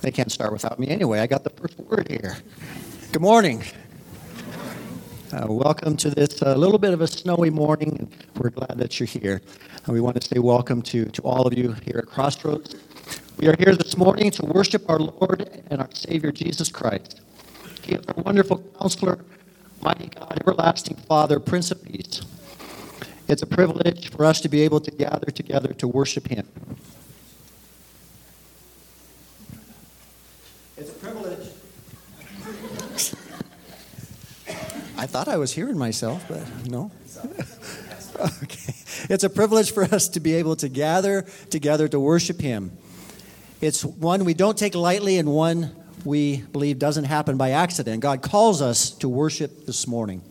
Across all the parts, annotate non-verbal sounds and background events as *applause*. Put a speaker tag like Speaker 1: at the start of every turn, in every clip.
Speaker 1: They can't start without me anyway. I got the first word here. Good morning. Uh, welcome to this uh, little bit of a snowy morning, and we're glad that you're here. And we want to say welcome to, to all of you here at Crossroads. We are here this morning to worship our Lord and our Savior Jesus Christ. He is a wonderful counselor, mighty God, everlasting Father, Prince of Peace. It's a privilege for us to be able to gather together to worship Him. It's a privilege. I thought I was hearing myself, but no. *laughs* okay. It's a privilege for us to be able to gather together to worship Him. It's one we don't take lightly and one we believe doesn't happen by accident. God calls us to worship this morning.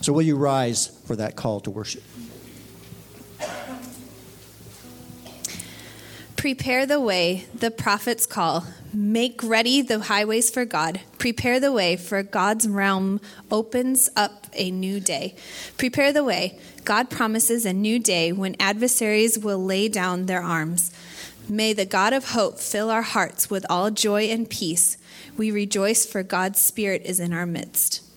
Speaker 1: So, will you rise for that call to worship?
Speaker 2: Prepare the way, the prophets call. Make ready the highways for God. Prepare the way, for God's realm opens up a new day. Prepare the way. God promises a new day when adversaries will lay down their arms. May the God of hope fill our hearts with all joy and peace. We rejoice, for God's Spirit is in our midst.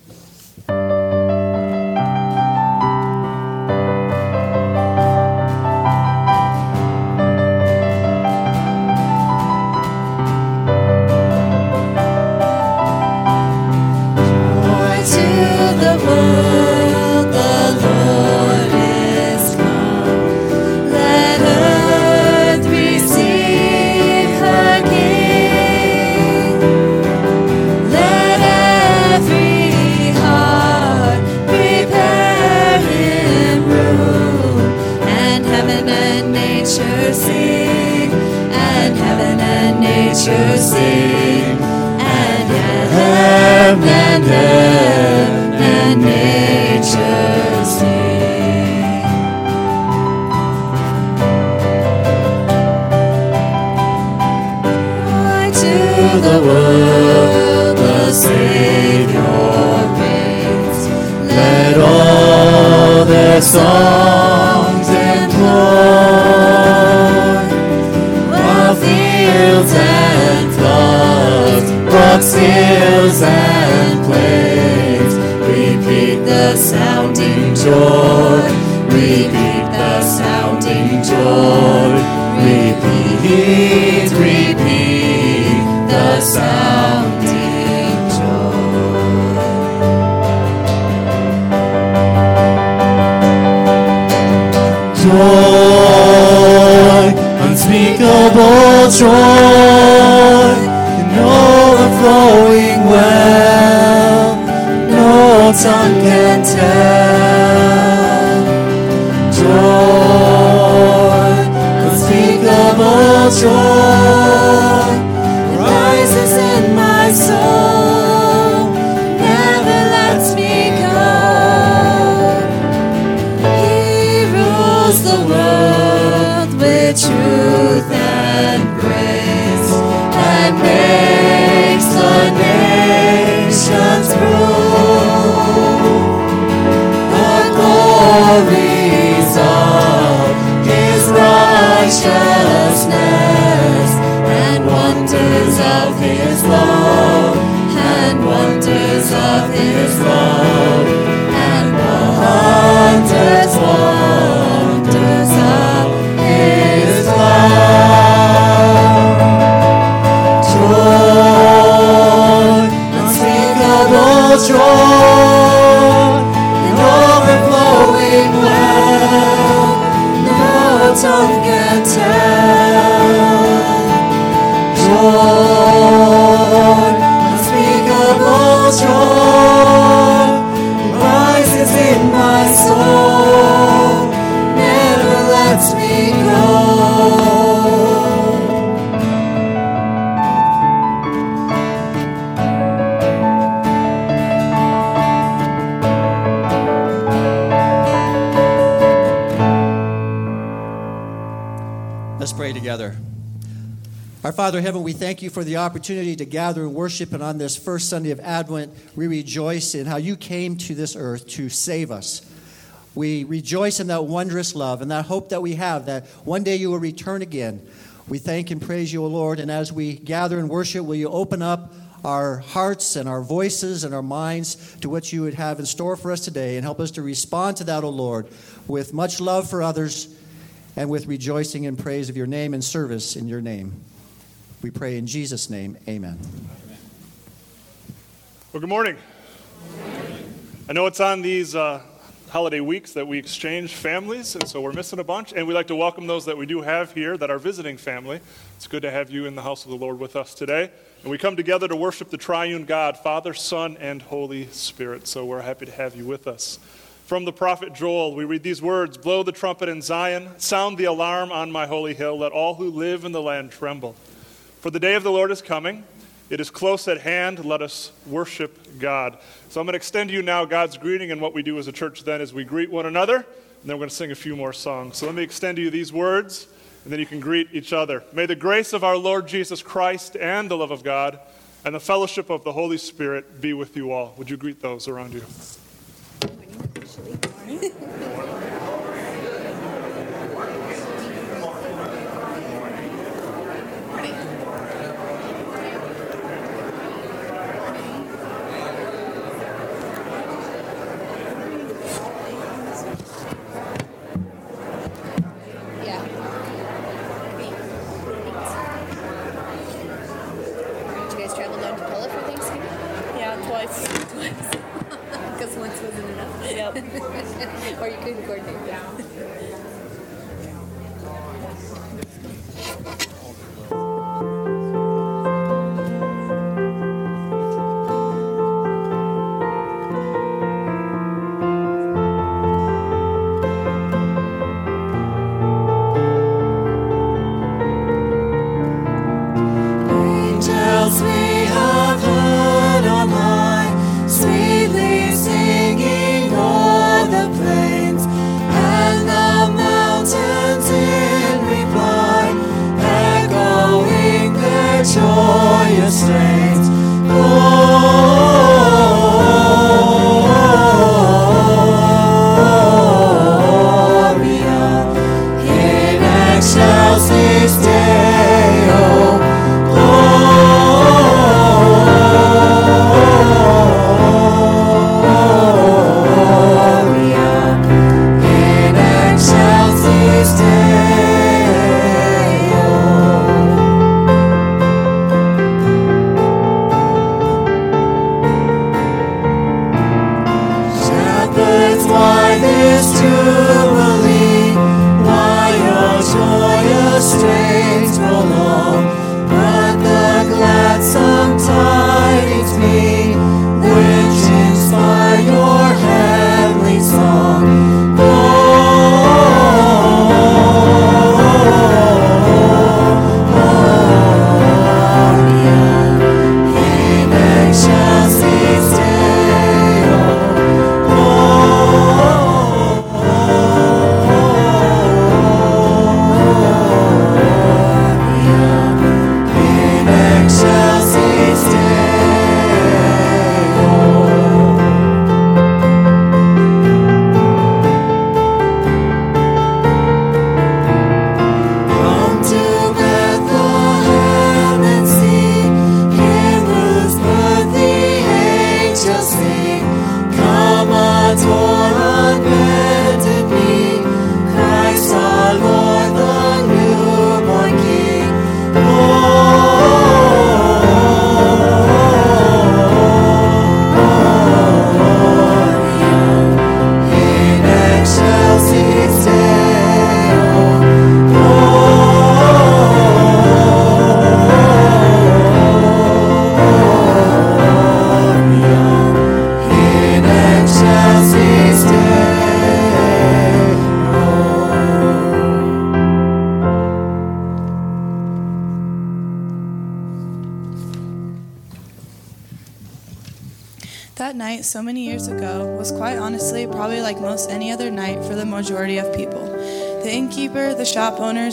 Speaker 1: Our Father in heaven, we thank you for the opportunity to gather and worship. And on this first Sunday of Advent, we rejoice in how you came to this earth to save us. We rejoice in that wondrous love and that hope that we have that one day you will return again. We thank and praise you, O Lord. And as we gather and worship, will you open up our hearts and our voices and our minds to what you would have in store for us today and help us to respond to that, O Lord, with much love for others and with rejoicing and praise of your name and service in your name. We pray in Jesus' name, amen.
Speaker 3: Well, good morning. I know it's on these uh, holiday weeks that we exchange families, and so we're missing a bunch. And we'd like to welcome those that we do have here that are visiting family. It's good to have you in the house of the Lord with us today. And we come together to worship the triune God, Father, Son, and Holy Spirit. So we're happy to have you with us. From the prophet Joel, we read these words Blow the trumpet in Zion, sound the alarm on my holy hill, let all who live in the land tremble. For the day of the Lord is coming. It is close at hand. Let us worship God. So I'm going to extend to you now God's greeting, and what we do as a church then is we greet one another, and then we're going to sing a few more songs. So let me extend to you these words, and then you can greet each other. May the grace of our Lord Jesus Christ and the love of God and the fellowship of the Holy Spirit be with you all. Would you greet those around you?
Speaker 2: Yeah. *laughs*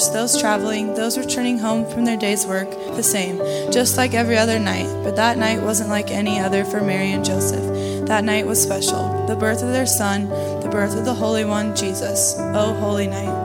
Speaker 2: those traveling, those returning home from their day's work, the same, just like every other night. But that night wasn't like any other for Mary and Joseph. That night was special the birth of their son, the birth of the Holy One, Jesus. Oh, holy night.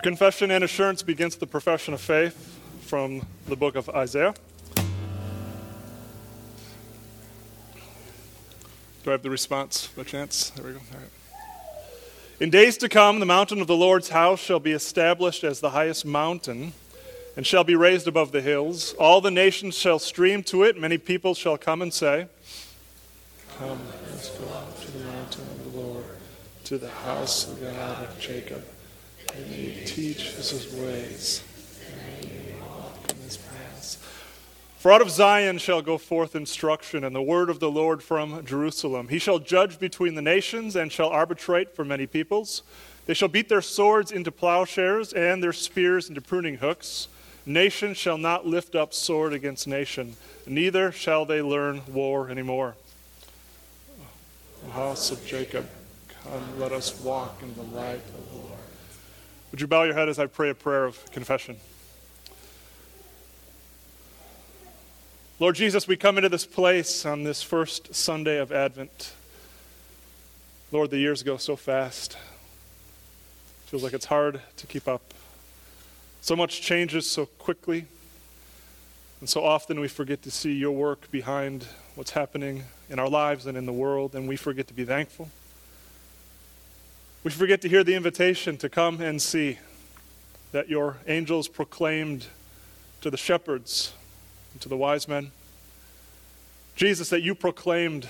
Speaker 4: Our
Speaker 3: confession and assurance begins the profession of faith from the book of Isaiah. Do I have the response by chance? There we go. In days to come, the mountain of the Lord's house shall be established as the highest mountain and shall be raised above the hills. All the nations shall stream to it. Many people shall come and say, Come, let's go up to the mountain of the Lord, to the house of God of Jacob. He teach his ways, his. For out of Zion shall go forth instruction, and the word of the Lord from Jerusalem. He shall judge between the nations, and shall arbitrate for many peoples. They shall beat their swords into plowshares, and their spears into pruning hooks. Nation shall not lift up sword against nation, neither shall they learn war anymore. O house of Jacob, come, let us walk in the light of the Lord. Would you bow your head as I pray a prayer of confession? Lord Jesus, we come into this place on this first Sunday of Advent. Lord, the years go so fast. Feels like it's hard to keep up. So much changes so quickly. And so often we forget to see your work behind what's happening in our lives and in the world, and we forget to be thankful. We forget to hear the invitation to come and see that your angels proclaimed to the shepherds and to the wise men. Jesus, that you proclaimed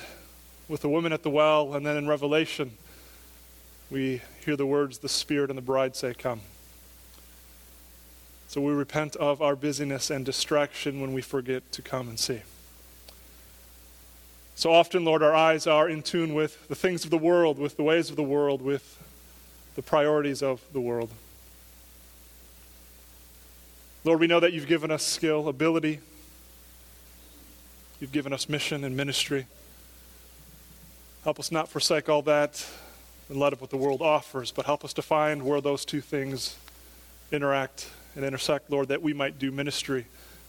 Speaker 3: with the woman at the well, and then in Revelation, we hear the words, the Spirit and the bride say, Come. So we repent of our busyness and distraction when we forget to come and see. So often, Lord, our eyes are in tune with the things of the world, with the ways of the world, with the priorities of the world. Lord, we know that you've given us skill, ability, You've given us mission and ministry. Help us not forsake all that in light of what the world offers, but help us to find where those two things interact and intersect, Lord, that we might do ministry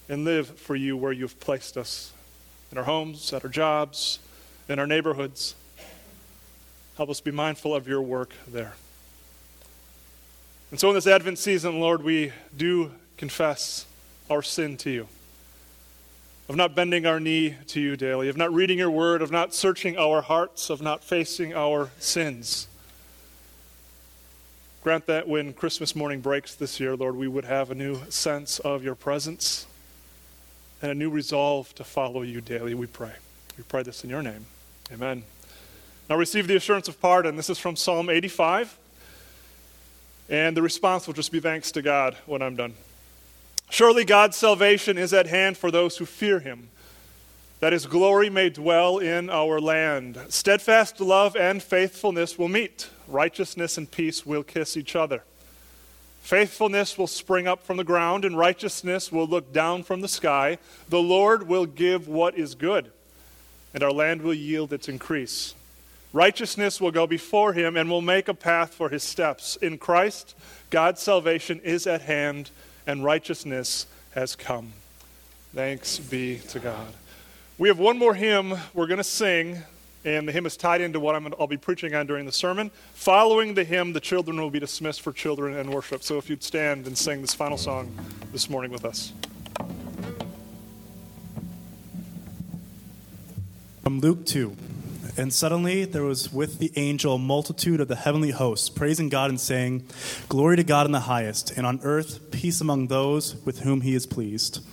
Speaker 3: and live for you where you've placed us in our homes, at our jobs, in our neighborhoods. Help us be mindful of your work there. And so in this Advent season, Lord, we do confess our sin to you of not bending our knee to you daily, of not reading your word, of not searching our hearts, of not facing our sins. Grant that when Christmas morning breaks this year, Lord, we would have a new sense of your presence and a new resolve to follow you daily, we pray. We pray this in your name. Amen. Now receive the assurance of pardon. This is from Psalm 85. And the response will just be thanks to God when I'm done. Surely God's salvation is at hand for those who fear him, that his glory may dwell in our land. Steadfast love and faithfulness will meet, righteousness and peace will kiss each other. Faithfulness will spring up from the ground, and righteousness will look down from the sky. The Lord will give what is good, and our land will yield its increase. Righteousness will go before him and will make a path for his steps. In Christ, God's salvation is at hand and righteousness has come. Thanks be to God. We have one more hymn we're going to sing, and the hymn is tied into what i will be preaching on during the sermon. Following the hymn, the children will be dismissed for children and worship. So if you'd stand and sing this final song this morning with us.
Speaker 5: From Luke 2. And suddenly there was with the angel a multitude of the heavenly hosts, praising God and saying, Glory to God in the highest, and on earth peace among those with whom he is pleased.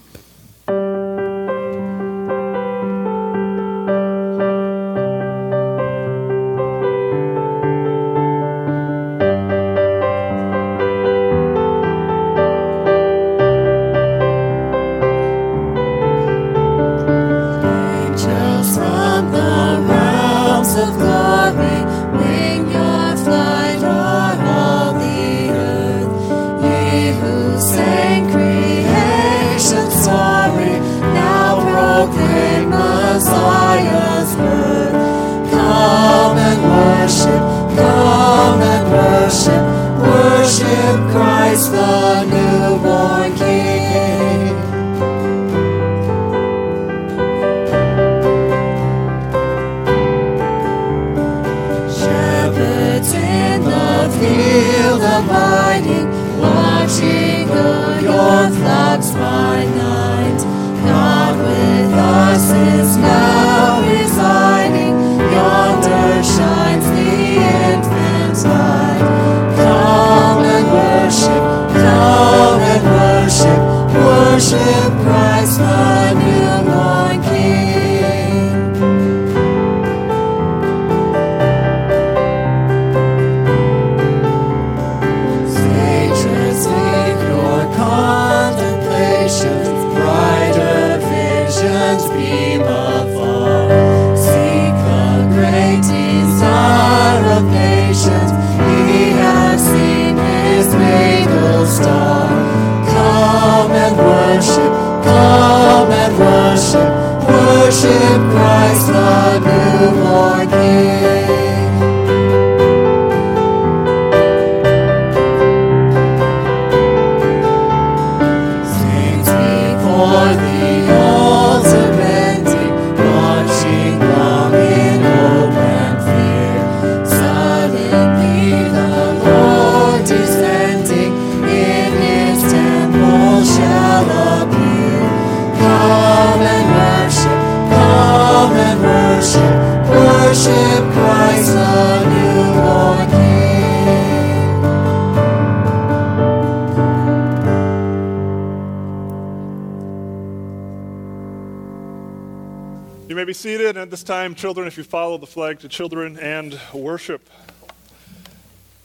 Speaker 3: Seated. And at this time, children, if you follow the flag to children and worship.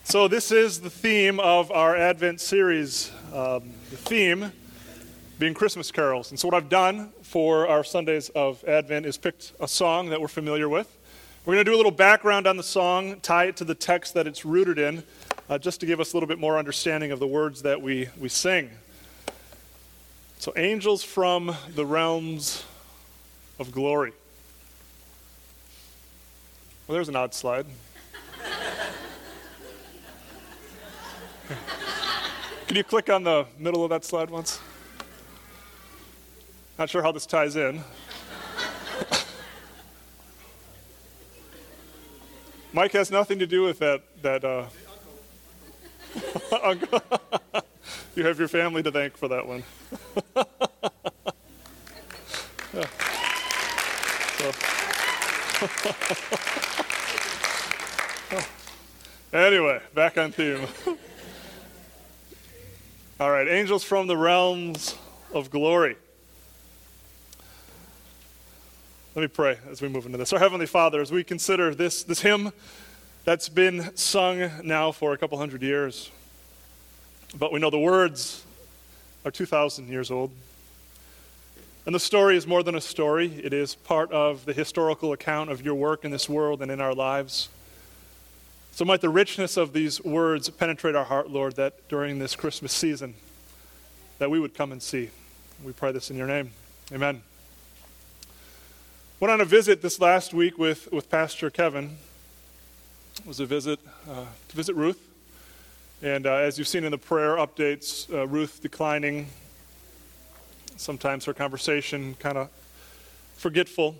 Speaker 3: So, this is the theme of our Advent series. Um, the theme being Christmas carols. And so, what I've done for our Sundays of Advent is picked a song that we're familiar with. We're going to do a little background on the song, tie it to the text that it's rooted in, uh, just to give us a little bit more understanding of the words that we, we sing. So, angels from the realms of glory. Well, there's an odd slide. Can you click on the middle of that slide once? Not sure how this ties in. Mike has nothing to do with that. That uh, *laughs* *laughs* you have your family to thank for that one. *laughs* yeah. so. *laughs* anyway, back on theme. *laughs* All right, angels from the realms of glory. Let me pray as we move into this. Our Heavenly Father, as we consider this, this hymn that's been sung now for a couple hundred years, but we know the words are 2,000 years old. And the story is more than a story, it is part of the historical account of your work in this world and in our lives. So might the richness of these words penetrate our heart, Lord, that during this Christmas season that we would come and see. We pray this in your name. Amen. Went on a visit this last week with, with Pastor Kevin. It was a visit uh, to visit Ruth. And uh, as you've seen in the prayer updates, uh, Ruth declining. Sometimes her conversation kind of forgetful.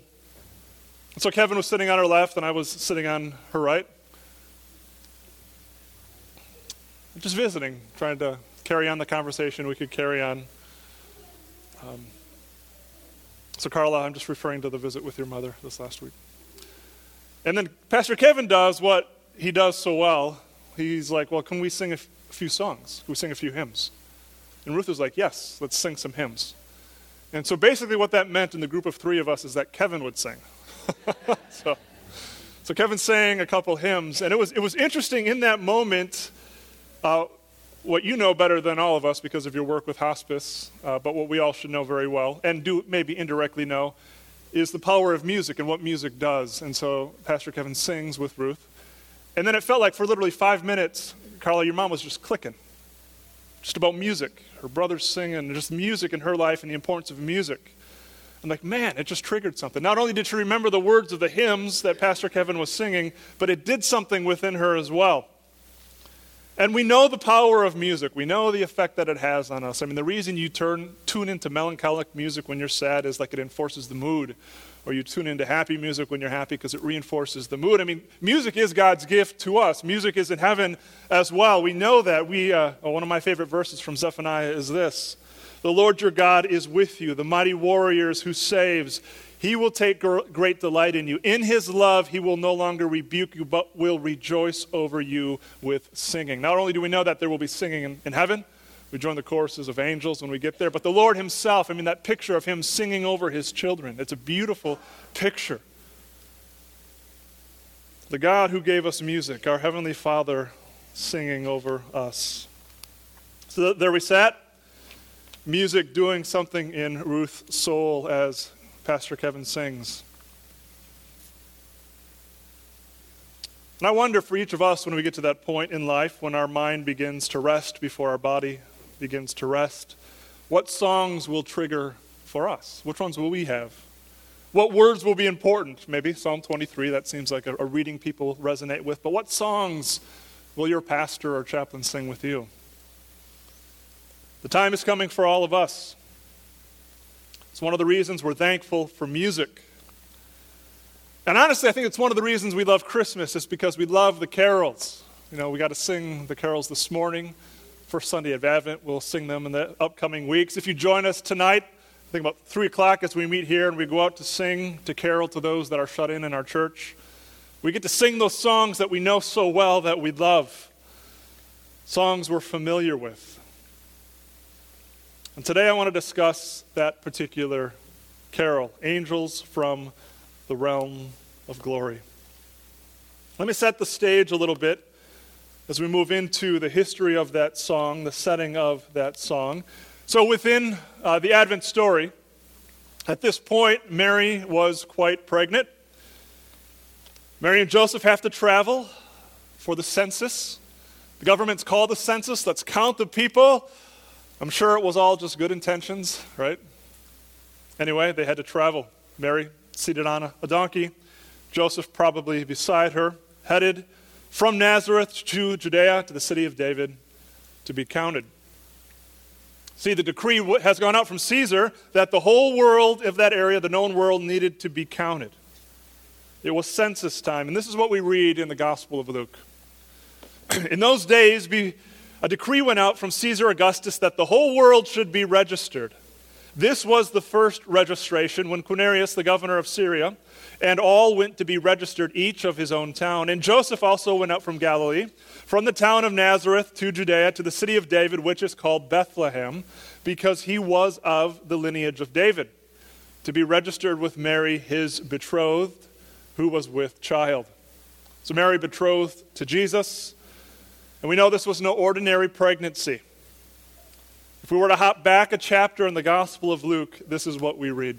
Speaker 3: so Kevin was sitting on her left, and I was sitting on her right. Just visiting, trying to carry on the conversation we could carry on. Um, so, Carla, I'm just referring to the visit with your mother this last week. And then Pastor Kevin does what he does so well. He's like, Well, can we sing a, few songs? Can we sing a few hymns? And Ruth was like, Yes, let's sing some hymns. And so basically, what that meant in the group of three of us is that Kevin would sing. *laughs* so, so Kevin sang a couple hymns, and it was, it was interesting in that moment. Uh, what you know better than all of us because of your work with hospice, uh, but what we all should know very well and do maybe indirectly know is the power of music and what music does. And so Pastor Kevin sings with Ruth. And then it felt like for literally five minutes, Carla, your mom was just clicking, just about music. Her brother's singing, just music in her life and the importance of music. I'm like, man, it just triggered something. Not only did she remember the words of the hymns that Pastor Kevin was singing, but it did something within her as well. And we know the power of music. We know the effect that it has on us. I mean, the reason you turn, tune into melancholic music when you're sad is like it enforces the mood. Or you tune into happy music when you're happy because it reinforces the mood. I mean, music is God's gift to us. Music is in heaven as well. We know that. We, uh, oh, one of my favorite verses from Zephaniah is this The Lord your God is with you, the mighty warriors who saves. He will take great delight in you. In his love, he will no longer rebuke you, but will rejoice over you with singing. Not only do we know that there will be singing in, in heaven, we join the choruses of angels when we get there, but the Lord himself, I mean, that picture of him singing over his children, it's a beautiful picture. The God who gave us music, our Heavenly Father singing over us. So there we sat, music doing something in Ruth's soul as Pastor Kevin sings. And I wonder for each of us when we get to that point in life when our mind begins to rest before our body begins to rest, what songs will trigger for us? Which ones will we have? What words will be important? Maybe Psalm 23, that seems like a, a reading people resonate with. But what songs will your pastor or chaplain sing with you? The time is coming for all of us it's one of the reasons we're thankful for music. And honestly, I think it's one of the reasons we love Christmas is because we love the carols. You know, we got to sing the carols this morning. First Sunday of Advent, we'll sing them in the upcoming weeks. If you join us tonight, I think about 3 o'clock as we meet here and we go out to sing, to carol to those that are shut in in our church, we get to sing those songs that we know so well that we love, songs we're familiar with. And today I want to discuss that particular carol, Angels from the realm of glory. Let me set the stage a little bit as we move into the history of that song, the setting of that song. So, within uh, the Advent story, at this point, Mary was quite pregnant. Mary and Joseph have to travel for the census. The government's called the census. Let's count the people. I'm sure it was all just good intentions, right? Anyway, they had to travel. Mary seated on a, a donkey, Joseph probably beside her, headed from Nazareth to Judea to the city of David to be counted. See, the decree has gone out from Caesar that the whole world of that area, the known world, needed to be counted. It was census time, and this is what we read in the Gospel of Luke. *clears throat* in those days, a decree went out from Caesar Augustus that the whole world should be registered. This was the first registration when Quirinius, the governor of Syria, and all went to be registered, each of his own town. And Joseph also went up from Galilee, from the town of Nazareth to Judea, to the city of David, which is called Bethlehem, because he was of the lineage of David, to be registered with Mary, his betrothed, who was with child. So Mary betrothed to Jesus, and we know this was no ordinary pregnancy. If we were to hop back a chapter in the Gospel of Luke, this is what we read.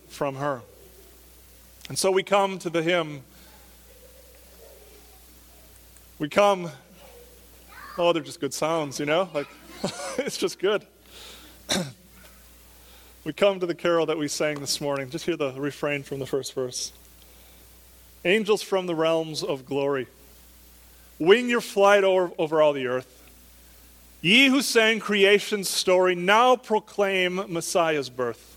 Speaker 3: from her. And so we come to the hymn. We come, oh, they're just good sounds, you know? Like, *laughs* it's just good. *clears throat* we come to the carol that we sang this morning. Just hear the refrain from the first verse Angels from the realms of glory, wing your flight over, over all the earth. Ye who sang creation's story, now proclaim Messiah's birth.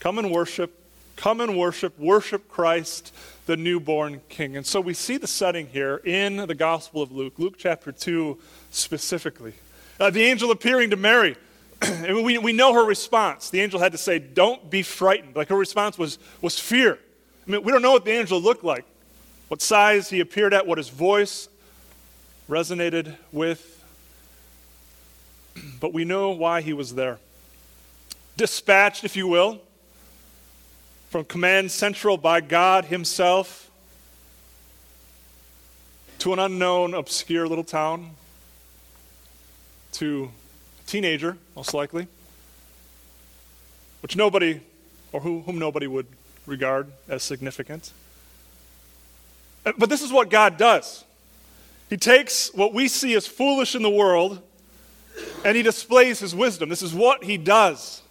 Speaker 3: Come and worship. Come and worship. Worship Christ, the newborn King. And so we see the setting here in the Gospel of Luke, Luke chapter 2 specifically. Uh, the angel appearing to Mary. *clears throat* we, we know her response. The angel had to say, Don't be frightened. Like her response was, was fear. I mean, we don't know what the angel looked like, what size he appeared at, what his voice resonated with. *clears throat* But we know why he was there. Dispatched, if you will, from Command Central by God Himself to an unknown, obscure little town, to a teenager, most likely, which nobody, or who, whom nobody would regard as significant. Uh, but this is what God does He takes what we see as foolish in the world and He displays His wisdom. This is what He does.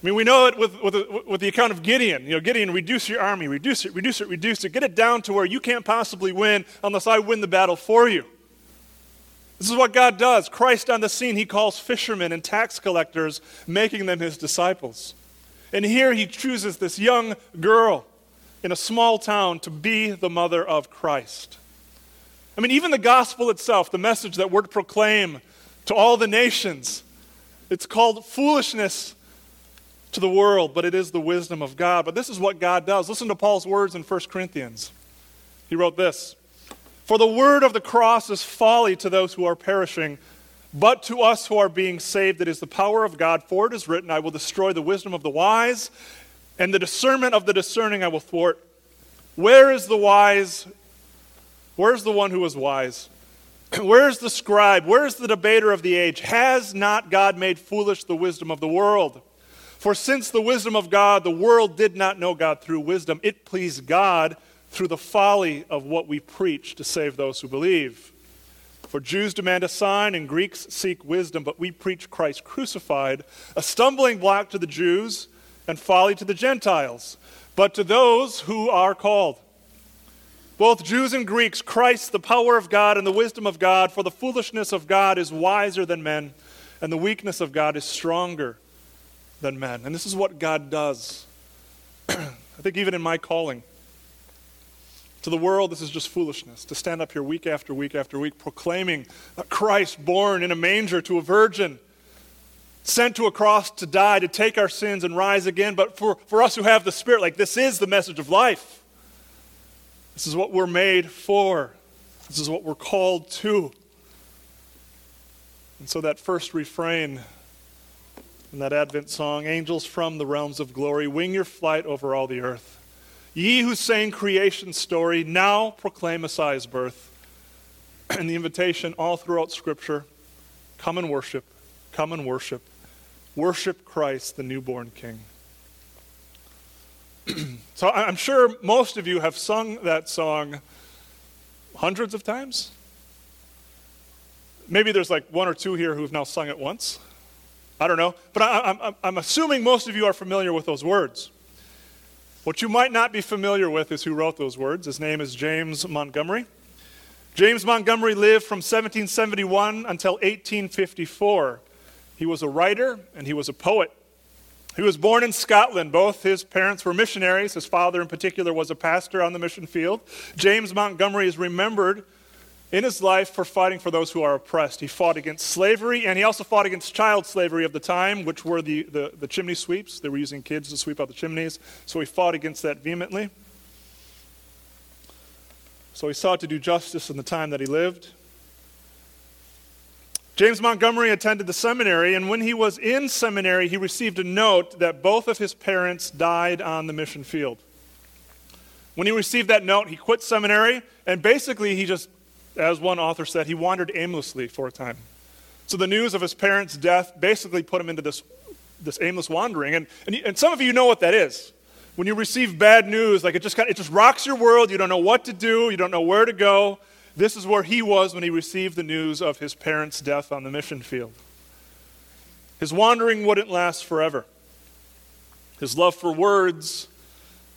Speaker 3: I mean, we know it with, with, with, the account of Gideon. You know, Gideon, reduce your army, reduce it, reduce it, reduce it. Get it down to where you can't possibly win unless I win the battle for you. This is what God does. Christ on the scene, he calls fishermen and tax collectors, making them his disciples. And here he chooses this young girl in a small town to be the mother of Christ. I mean, even the gospel itself, the message that we're to proclaim to all the nations, it's called foolishness to the world, but it is the wisdom of God. But this is what God does. Listen to Paul's words in 1 Corinthians. He wrote this For the word of the cross is folly to those who are perishing, but to us who are being saved, it is the power of God. For it is written, I will destroy the wisdom of the wise, and the discernment of the discerning I will thwart. Where is the wise? Where's the one who is wise? *clears throat* Where's the scribe? Where's the debater of the age? Has not God made foolish the wisdom of the world? For since the wisdom of God, the world did not know God through wisdom, it pleased God through the folly of what we preach to save those who believe. For Jews demand a sign and Greeks seek wisdom, but we preach Christ crucified, a stumbling block to the Jews and folly to the Gentiles. But to those who are called, both Jews and Greeks, Christ, the power of God and the wisdom of God, for the foolishness of God is wiser than men, and the weakness of God is stronger than men. And this is what God does. *clears throat* I think even in my calling, to the world, this is just foolishness to stand up here week after week after week proclaiming Christ born in a manger to a virgin, sent to a cross to die, to take our sins and rise again. But for, for us who have the Spirit, like this is the message of life. This is what we're made for. This is what we're called to. And so that first refrain in that Advent song, Angels from the realms of glory, wing your flight over all the earth. Ye who sang creation's story, now proclaim Messiah's birth. And the invitation all throughout Scripture come and worship, come and worship. Worship Christ, the newborn King. *clears throat* so I'm sure most of you have sung that song hundreds of times. Maybe there's like one or two here who have now sung it once. I don't know. But I, am assuming most of you are familiar with those words. What you might not be familiar with is who wrote those words. His name is James Montgomery. James Montgomery lived from 1771 until 1854. He was a writer and he was a poet. He was born in Scotland. Both his parents were missionaries. His father, in particular, was a pastor on the mission field. James Montgomery is remembered in his life for fighting for those who are oppressed. He fought against slavery, and he also fought against child slavery of the time, which were the, the, the chimney sweeps. They were using kids to sweep out the chimneys. So he fought against that vehemently. So he sought to do justice in the time that he lived. James Montgomery attended the seminary, and when he was in seminary, he received a note that both of his parents died on the mission field. When he received that note, he quit seminary, and basically, he just, as one author said, he wandered aimlessly for a time. So the news of his parents' death basically put him into this, this aimless wandering. And, and, and some of you know what that is. When you receive bad news, like it just, kind of, it just rocks your world, you don't know what to do, you don't know where to go. This is where he was when he received the news of his parents' death on the mission field. His wandering wouldn't last forever. His love for words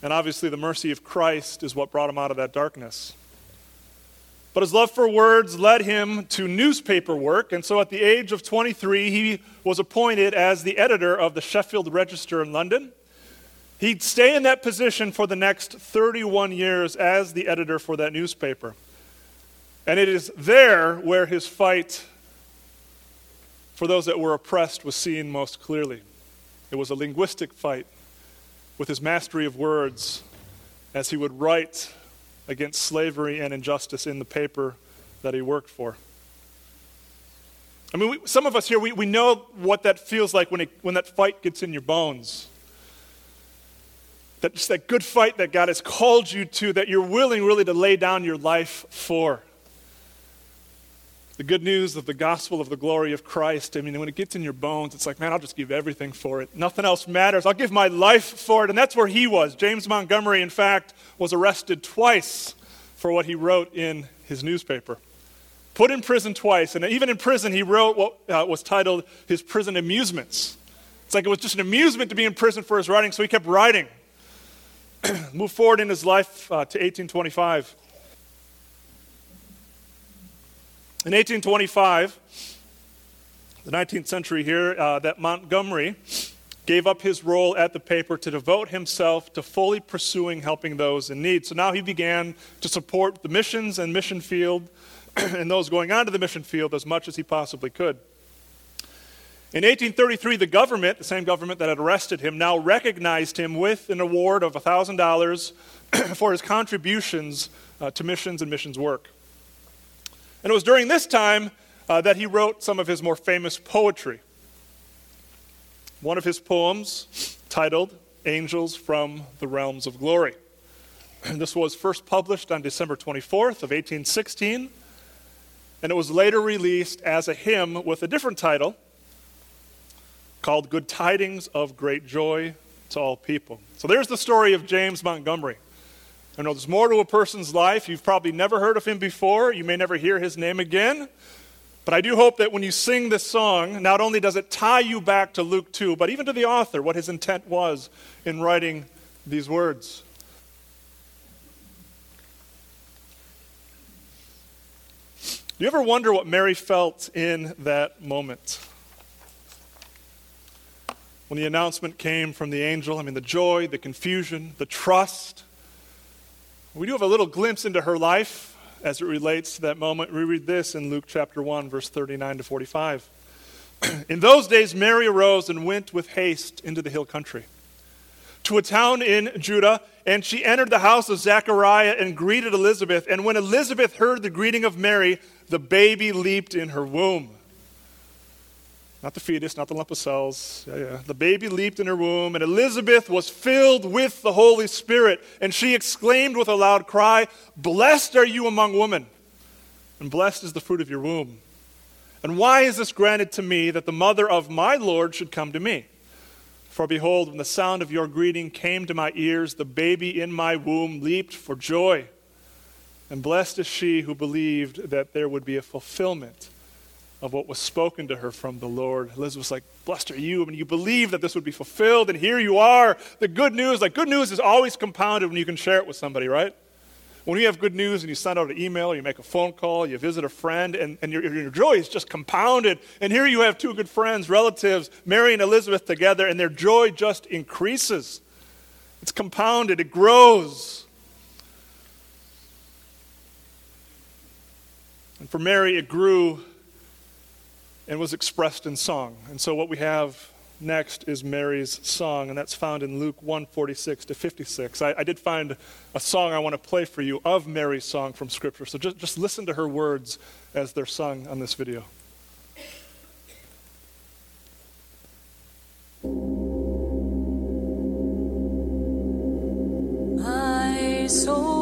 Speaker 3: and obviously the mercy of Christ is what brought him out of that darkness. But his love for words led him to newspaper work, and so at the age of 23, he was appointed as the editor of the Sheffield Register in London. He'd stay in that position for the next 31 years as the editor for that newspaper. And it is there where his fight for those that were oppressed was seen most clearly. It was a linguistic fight with his mastery of words as he would write against slavery and injustice in the paper that he worked for. I mean, we, some of us here, we, we know what that feels like when, it, when that fight gets in your bones. That just that good fight that God has called you to, that you're willing really to lay down your life for the good news of the gospel of the glory of Christ, I mean, when it gets in your bones, it's like, man, I'll just give everything for it. Nothing else matters. I'll give my life for it. And that's where he was. James Montgomery, in fact, was arrested twice for what he wrote in his newspaper. Put in prison twice. And even in prison, he wrote what uh, was titled his prison amusements. It's like it was just an amusement to be in prison for his writing, so he kept writing. *clears throat* Move forward in his life uh, to 1825. In 1825, the 19th century here, uh, that Montgomery gave up his role at the paper to devote himself to fully pursuing helping those in need. So now he began to support the missions and mission field *clears throat* and those going on to the mission field as much as he possibly could. In 1833, the government, the same government that had arrested him, now recognized him with an award of $1,000 *clears throat* for his contributions uh, to missions and missions work. And it was during this time uh, that he wrote some of his more famous poetry. One of his poems, titled Angels from the Realms of Glory. And *clears throat* this was first published on December 24th of 1816, and it was later released as a hymn with a different title called Good Tidings of Great Joy to All People. So there's the story of James Montgomery. I know there's more to a person's life. You've probably never heard of him before. You may never hear his name again. But I do hope that when you sing this song, not only does it tie you back to Luke 2, but even to the author, what his intent was in writing these words. Do you ever wonder what Mary felt in that moment? When the announcement came from the angel, I mean, the joy, the confusion, the trust. We do have a little glimpse into her life as it relates to that moment. We read this in Luke chapter 1, verse 39 to 45. *clears throat* in those days, Mary arose and went with haste into the hill country to a town in Judah, and she entered the house of Zechariah and greeted Elizabeth. And when Elizabeth heard the greeting of Mary, the baby leaped in her womb. Not the fetus, not the lump of cells. Yeah, yeah. The baby leaped in her womb, and Elizabeth was filled with the Holy Spirit. And she exclaimed with a loud cry, Blessed are you among women, and blessed is the fruit of your womb. And why is this granted to me that the mother of my Lord should come to me? For behold, when the sound of your greeting came to my ears, the baby in my womb leaped for joy. And blessed is she who believed that there would be a fulfillment of what was spoken to her from the Lord. Elizabeth's like, Blessed are you. I mean, you believe that this would be fulfilled, and here you are. The good news, like, good news is always compounded when you can share it with somebody, right? When you have good news and you send out an email, you make a phone call, you visit a friend, and, and your, your joy is just compounded. And here you have two good friends, relatives, Mary and Elizabeth together, and their joy just increases. It's compounded, it grows. And for Mary, it grew and was expressed in song. And so what we have next is Mary's song, and that's found in Luke 146 to 56. I, I, did find a song I want to play for you of Mary's song from Scripture. So just, just listen to her words as they're sung on this video.
Speaker 6: My soul.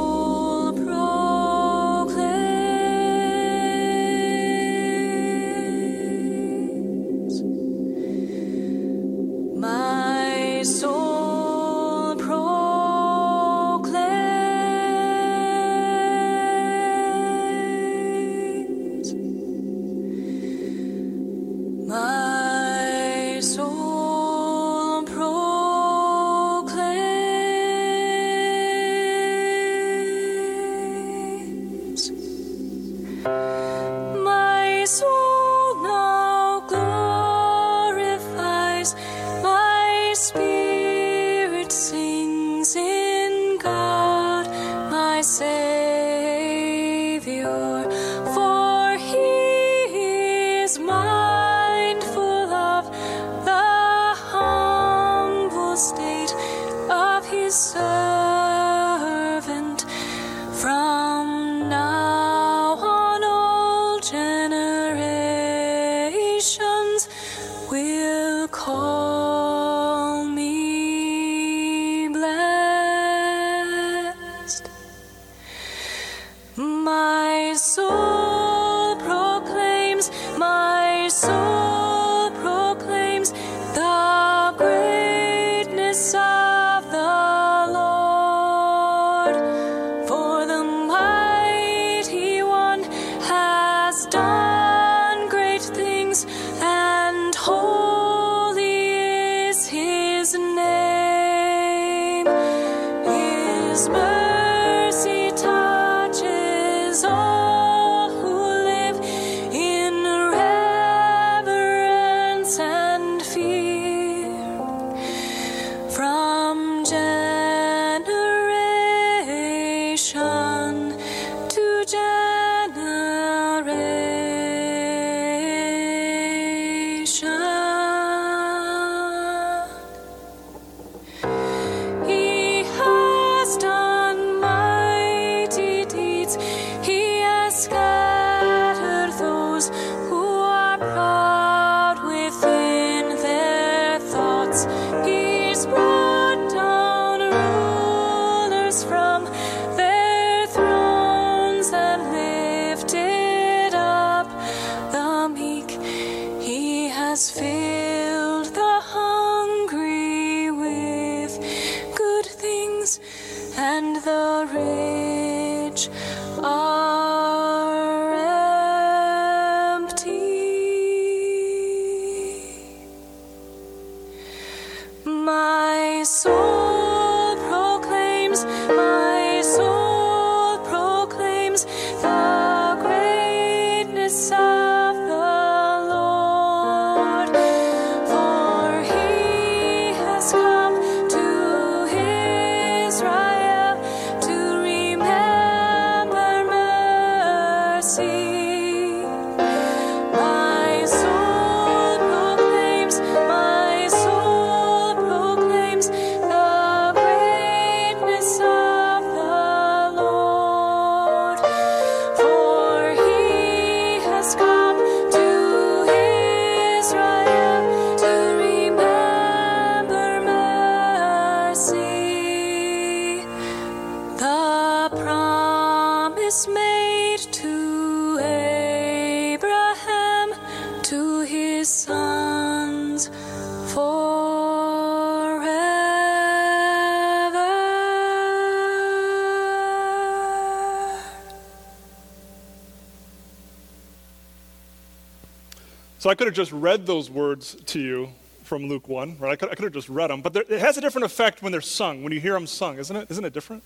Speaker 3: I could have just read those words to you from Luke 1, right? I could, I could have just read them, but there, it has a different effect when they're sung, when you hear them sung, isn't it? Isn't it different?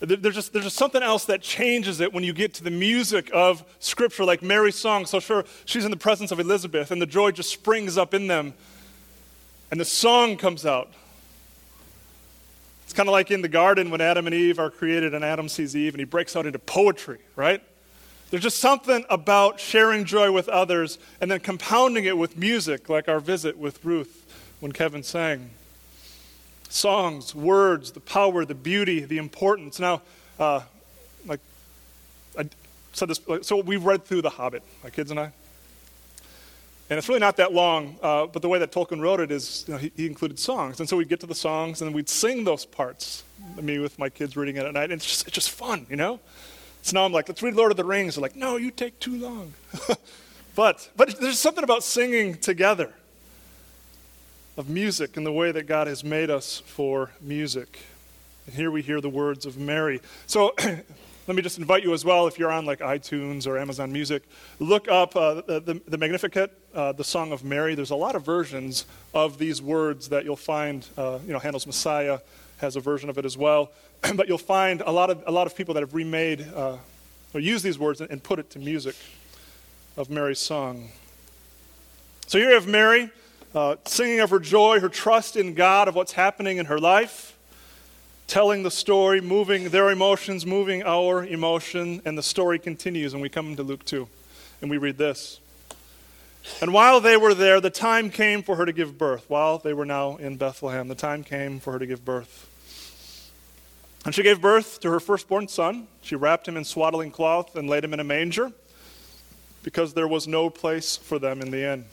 Speaker 3: There- There's just, there's just something else that changes it when you get to the music of Scripture, like Mary's song. So sure, she's in the presence of Elizabeth, and the joy just springs up in them, and the song comes out. It's kind of like in the garden when Adam and Eve are created, and Adam sees Eve, and he breaks out into poetry, right? There's just something about sharing joy with others and then compounding it with music, like our visit with Ruth when Kevin sang. Songs, words, the power, the beauty, the importance. Now, uh, like I said this, so we read through The Hobbit, my kids and I. And it's really not that long, uh, but the way that Tolkien wrote it is you know, he, he included songs. And so we'd get to the songs and we'd sing those parts, me with my kids reading it at night. And it's just, it's just fun, you know? So now I'm like, let's read Lord of the Rings. They're like, no, you take too long. *laughs* but, but there's something about singing together, of music and the way that God has made us for music. And here we hear the words of Mary. So *clears throat* let me just invite you as well, if you're on like iTunes or Amazon Music, look up uh, the, the, the Magnificat, uh, the Song of Mary. There's a lot of versions of these words that you'll find. Uh, you know, Handel's Messiah has a version of it as well. *clears throat* but you'll find a lot of, a lot of people that have remade uh, or used these words and, and put it to music of Mary's song. So here you have Mary uh, singing of her joy, her trust in God, of what's happening in her life, telling the story, moving their emotions, moving our emotion, and the story continues. And we come to Luke 2, and we read this. And while they were there, the time came for her to give birth. While they were now in Bethlehem, the time came for her to give birth. And she gave birth to her firstborn son. She wrapped him in swaddling cloth and laid him in a manger because there was no place for them in the inn.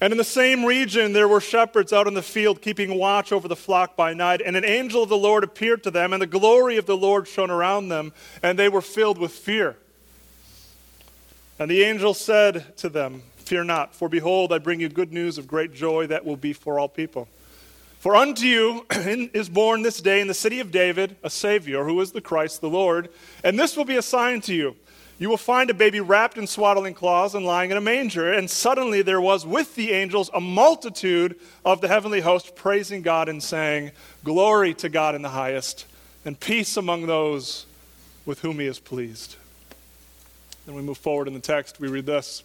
Speaker 3: And in the same region, there were shepherds out in the field keeping watch over the flock by night. And an angel of the Lord appeared to them, and the glory of the Lord shone around them, and they were filled with fear. And the angel said to them, Fear not, for behold, I bring you good news of great joy that will be for all people. For unto you *clears throat* is born this day in the city of David a Savior, who is the Christ the Lord. And this will be a sign to you. You will find a baby wrapped in swaddling cloths and lying in a manger. And suddenly there was with the angels a multitude of the heavenly host praising God and saying, Glory to God in the highest, and peace among those with whom he is pleased. Then we move forward in the text. We read this.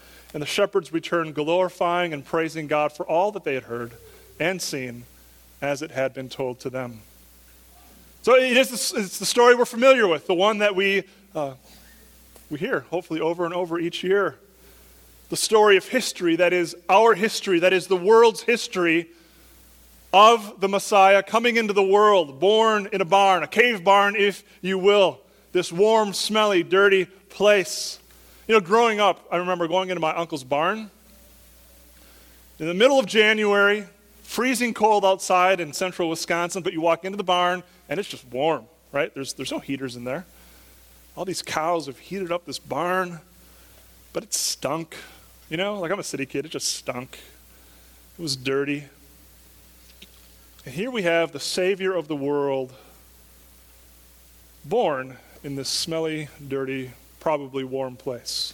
Speaker 3: And the shepherds returned, glorifying and praising God for all that they had heard and seen as it had been told to them. So it is it's the story we're familiar with, the one that we, uh, we hear hopefully over and over each year. The story of history that is our history, that is the world's history of the Messiah coming into the world, born in a barn, a cave barn, if you will. This warm, smelly, dirty place. You know, growing up, I remember going into my uncle's barn in the middle of January, freezing cold outside in central Wisconsin, but you walk into the barn and it's just warm, right? There's, there's no heaters in there. All these cows have heated up this barn, but it stunk. You know, like I'm a city kid, it just stunk. It was dirty. And here we have the Savior of the world born in this smelly, dirty, probably warm place.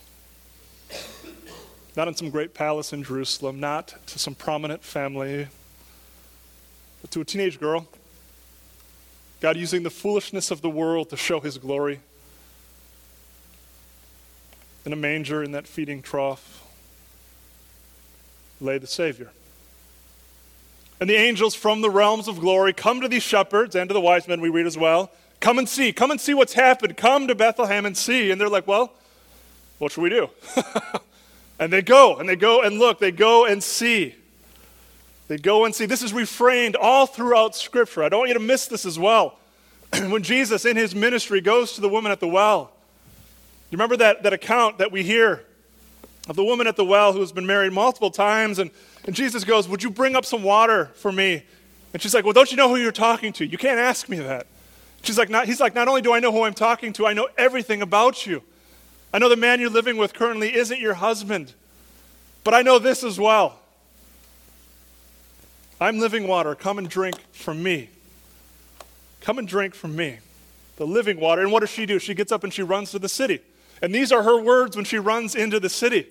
Speaker 3: Not in some great palace in Jerusalem, not to some prominent family, but to a teenage girl. God using the foolishness of the world to show his glory. In a manger, in that feeding trough, lay the Savior. And the angels from the realms of glory come to these shepherds and to the wise men we read as well. Come and see. Come and see what's happened. Come to Bethlehem and see. And they're like, well, what should we do? *laughs* and they go, and they go and look. They go and see. They go and see. This is refrained all throughout Scripture. I don't want you to miss this as well. *clears throat* when Jesus, in his ministry, goes to the woman at the well, you remember that, that account that we hear of the woman at the well who has been married multiple times, and, and Jesus goes, Would you bring up some water for me? And she's like, Well, don't you know who you're talking to? You can't ask me that. She's like, not, He's like, Not only do I know who I'm talking to, I know everything about you. I know the man you're living with currently isn't your husband, but I know this as well. I'm living water. Come and drink from me. Come and drink from me. The living water. And what does she do? She gets up and she runs to the city. And these are her words when she runs into the city.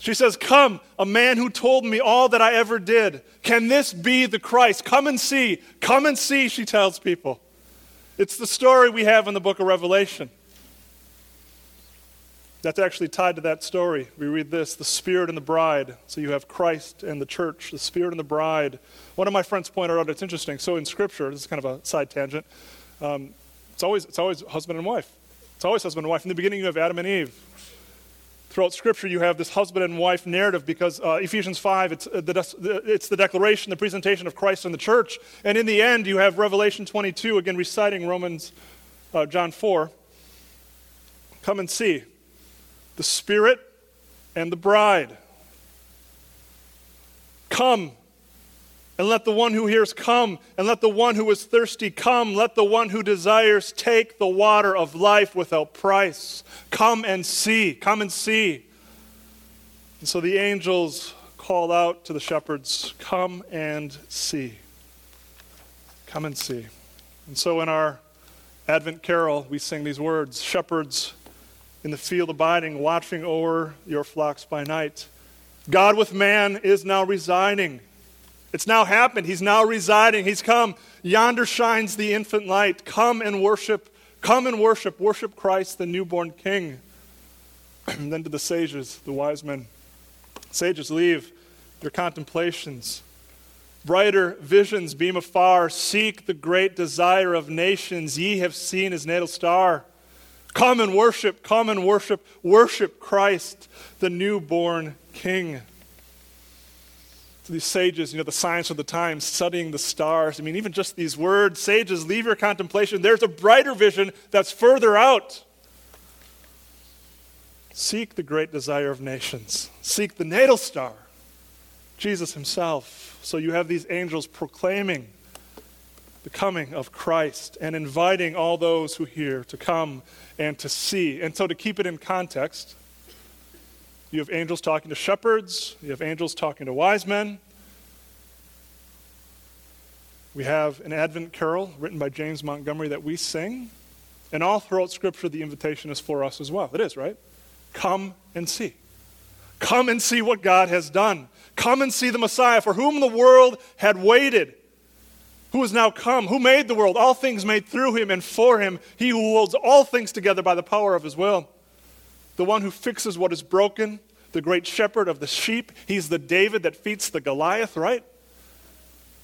Speaker 3: She says, Come, a man who told me all that I ever did. Can this be the Christ? Come and see. Come and see, she tells people. It's the story we have in the book of Revelation. That's actually tied to that story. We read this the Spirit and the bride. So you have Christ and the church, the Spirit and the bride. One of my friends pointed out it's interesting. So in Scripture, this is kind of a side tangent, um, it's, always, it's always husband and wife. It's always husband and wife. In the beginning, you have Adam and Eve. Throughout Scripture, you have this husband and wife narrative because uh, Ephesians 5, it's, uh, the, it's the declaration, the presentation of Christ and the church. And in the end, you have Revelation 22, again reciting Romans, uh, John 4. Come and see the Spirit and the bride. Come, and let the one who hears come, and let the one who is thirsty come. Let the one who desires take the water of life without price. Come and see. Come and see. And so the angels call out to the shepherds, Come and see. Come and see. And so in our Advent carol, we sing these words Shepherds, in the field abiding, watching over your flocks by night. God with man is now residing. It's now happened. He's now residing. He's come. Yonder shines the infant light. Come and worship. Come and worship. Worship Christ, the newborn King. and *clears throat* then to the sages, the wise men. Sages, leave your contemplations. Brighter visions beam afar. Seek the great desire of nations. Ye have seen his natal star. Come and worship, come and worship, worship Christ, the newborn King. These sages, you know, the science of the times, studying the stars. I mean, even just these words, sages, leave your contemplation. There's a brighter vision that's further out. Seek the great desire of nations. Seek the natal star, Jesus himself. So you have these angels proclaiming the coming of Christ and inviting all those who hear to come and to see. And so, to keep it in context, you have angels talking to shepherds, you have angels talking to wise men. We have an Advent carol written by James Montgomery that we sing. And all throughout Scripture, the invitation is for us as well. It is, right? Come and see. Come and see what God has done. Come and see the Messiah for whom the world had waited who has now come, who made the world, all things made through him and for him, he who holds all things together by the power of his will, the one who fixes what is broken, the great shepherd of the sheep. He's the David that feeds the Goliath, right?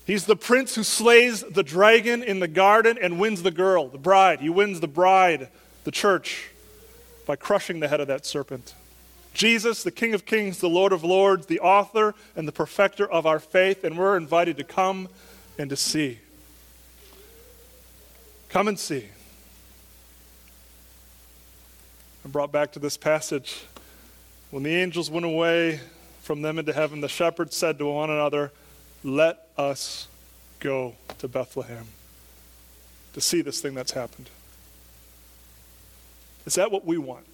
Speaker 3: He's the prince who slays the dragon in the garden and wins the girl, the bride. He wins the bride, the church, by crushing the head of that serpent. Jesus, the King of Kings, the Lord of Lords, the author and the perfecter of our faith, and we're invited to come and to see. Come and see. I'm brought back to this passage. When the angels went away from them into heaven, the shepherds said to one another, Let us go to Bethlehem to see this thing that's happened. Is that what we want?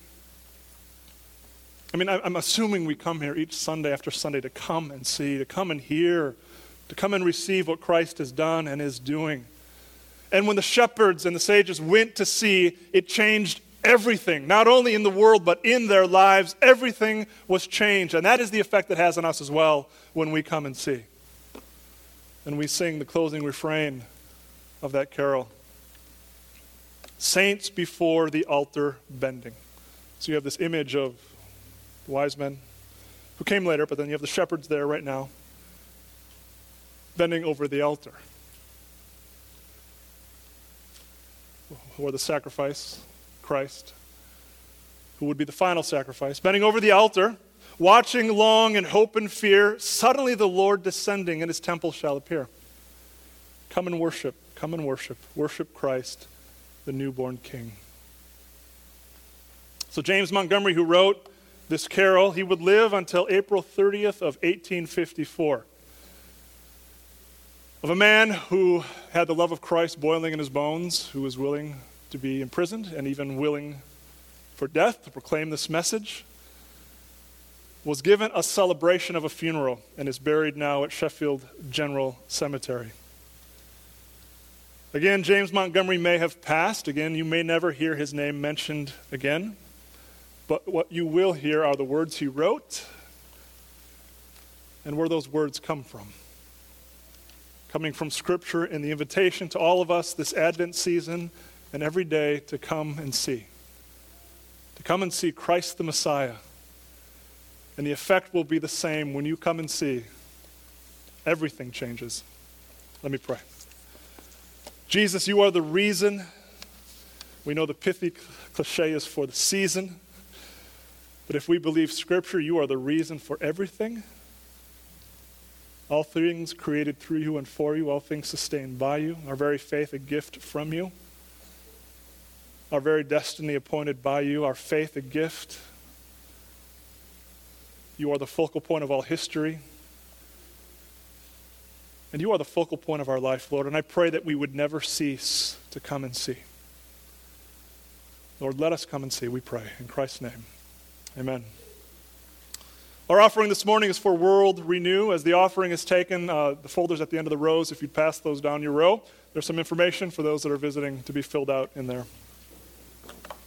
Speaker 3: I mean, I'm assuming we come here each Sunday after Sunday to come and see, to come and hear to come and receive what Christ has done and is doing. And when the shepherds and the sages went to see, it changed everything, not only in the world, but in their lives. Everything was changed. And that is the effect it has on us as well when we come and see. And we sing the closing refrain of that carol Saints before the altar bending. So you have this image of the wise men who came later, but then you have the shepherds there right now bending over the altar. Are the sacrifice, Christ, who would be the final sacrifice, bending over the altar, watching long in hope and fear. Suddenly the Lord descending and his temple shall appear. Come and worship, come and worship, worship Christ, the newborn King. So, James Montgomery, who wrote this carol, he would live until April 30th of 1854 of a man who had the love of Christ boiling in his bones, who was willing to be imprisoned and even willing for death to proclaim this message, was given a celebration of a funeral and is buried now at Sheffield General Cemetery. Again, James Montgomery may have passed. Again, you may never hear his name mentioned again. But what you will hear are the words he wrote and where those words come from coming from Scripture and the invitation to all of us this Advent season and every day to come and see. To come and see Christ the Messiah. And the effect will be the same when you come and see. Everything changes. Let me pray. Jesus, you are the reason. We know the pithy cliche is for the season. But if we believe Scripture, you are the reason for everything. All things created through you and for you, all things sustained by you, our very faith a gift from you, our very destiny appointed by you, our faith a gift. You are the focal point of all history. And you are the focal point of our life, Lord. And I pray that we would never cease to come and see. Lord, let us come and see, we pray. In Christ's name, amen. Our offering this morning is for World Renew. As the offering is taken, uh, the folders at the end of the rows, if you'd pass those down your row, there's some information for those that are visiting to be filled out in there. うん。